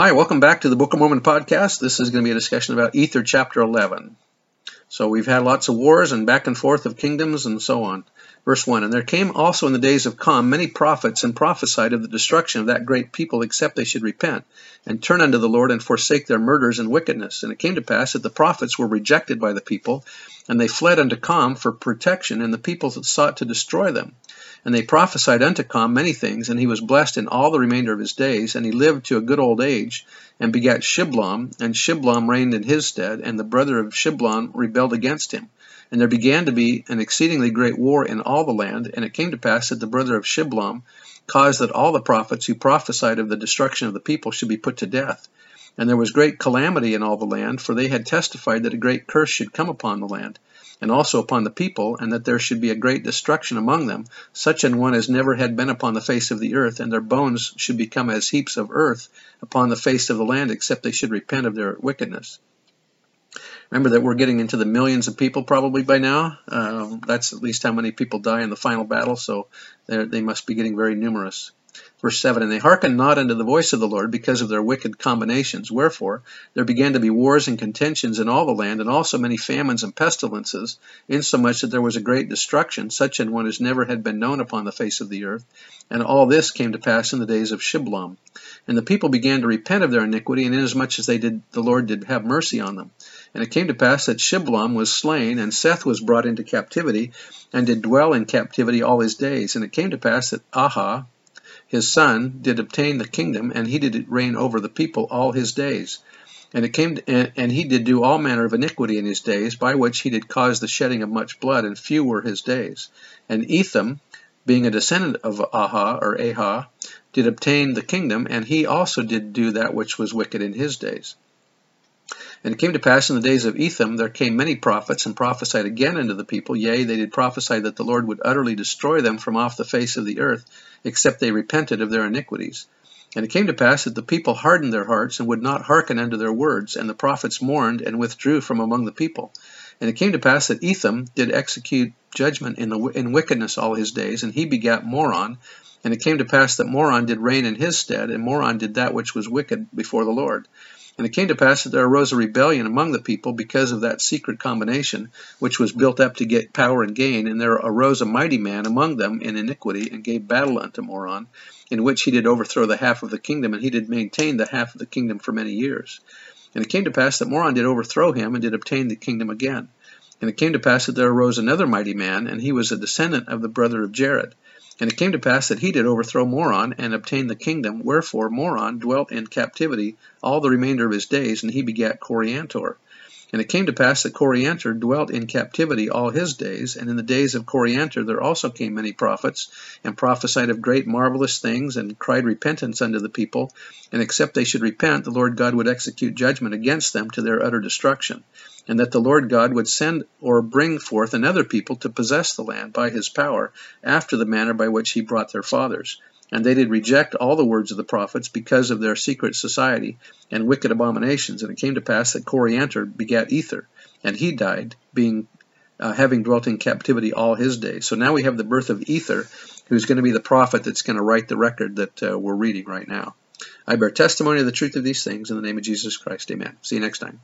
Hi, welcome back to the Book of Mormon podcast. This is going to be a discussion about Ether chapter 11. So we've had lots of wars and back and forth of kingdoms and so on. Verse 1 And there came also in the days of Com many prophets and prophesied of the destruction of that great people, except they should repent and turn unto the Lord and forsake their murders and wickedness. And it came to pass that the prophets were rejected by the people, and they fled unto Com for protection, and the people sought to destroy them. And they prophesied unto Com many things, and he was blessed in all the remainder of his days, and he lived to a good old age, and begat Shiblom, and Shiblom reigned in his stead, and the brother of Shiblom rebelled against him. And there began to be an exceedingly great war in all the land, and it came to pass that the brother of Shiblom caused that all the prophets who prophesied of the destruction of the people should be put to death. And there was great calamity in all the land, for they had testified that a great curse should come upon the land and also upon the people, and that there should be a great destruction among them, such an one as never had been upon the face of the earth, and their bones should become as heaps of earth upon the face of the land, except they should repent of their wickedness. Remember that we're getting into the millions of people probably by now. Uh, that's at least how many people die in the final battle, so they must be getting very numerous. Verse 7 And they hearkened not unto the voice of the Lord because of their wicked combinations. Wherefore there began to be wars and contentions in all the land, and also many famines and pestilences, insomuch that there was a great destruction, such an one as never had been known upon the face of the earth. And all this came to pass in the days of Shiblom. And the people began to repent of their iniquity, and inasmuch as they did, the Lord did have mercy on them. And it came to pass that Shiblom was slain, and Seth was brought into captivity, and did dwell in captivity all his days. And it came to pass that Ahah, his son, did obtain the kingdom, and he did reign over the people all his days. And it came, to, and he did do all manner of iniquity in his days, by which he did cause the shedding of much blood, and few were his days. And Ethem, being a descendant of Ahah or Ahah, did obtain the kingdom, and he also did do that which was wicked in his days. And it came to pass in the days of Ethem, there came many prophets, and prophesied again unto the people. Yea, they did prophesy that the Lord would utterly destroy them from off the face of the earth, except they repented of their iniquities. And it came to pass that the people hardened their hearts, and would not hearken unto their words, and the prophets mourned, and withdrew from among the people. And it came to pass that Ethem did execute judgment in, the, in wickedness all his days, and he begat Moron. And it came to pass that Moron did reign in his stead, and Moron did that which was wicked before the Lord. And it came to pass that there arose a rebellion among the people because of that secret combination, which was built up to get power and gain. And there arose a mighty man among them in iniquity, and gave battle unto Moron, in which he did overthrow the half of the kingdom, and he did maintain the half of the kingdom for many years. And it came to pass that Moron did overthrow him, and did obtain the kingdom again. And it came to pass that there arose another mighty man, and he was a descendant of the brother of Jared. And it came to pass that he did overthrow Moron and obtain the kingdom, wherefore Moron dwelt in captivity all the remainder of his days, and he begat Coriantor. And it came to pass that Coriantor dwelt in captivity all his days, and in the days of Coriantor there also came many prophets, and prophesied of great marvelous things, and cried repentance unto the people, and except they should repent, the Lord God would execute judgment against them to their utter destruction and that the Lord God would send or bring forth another people to possess the land by his power, after the manner by which he brought their fathers. And they did reject all the words of the prophets because of their secret society and wicked abominations. And it came to pass that Coriantor begat Ether, and he died, being uh, having dwelt in captivity all his days. So now we have the birth of Ether, who's going to be the prophet that's going to write the record that uh, we're reading right now. I bear testimony of the truth of these things in the name of Jesus Christ. Amen. See you next time.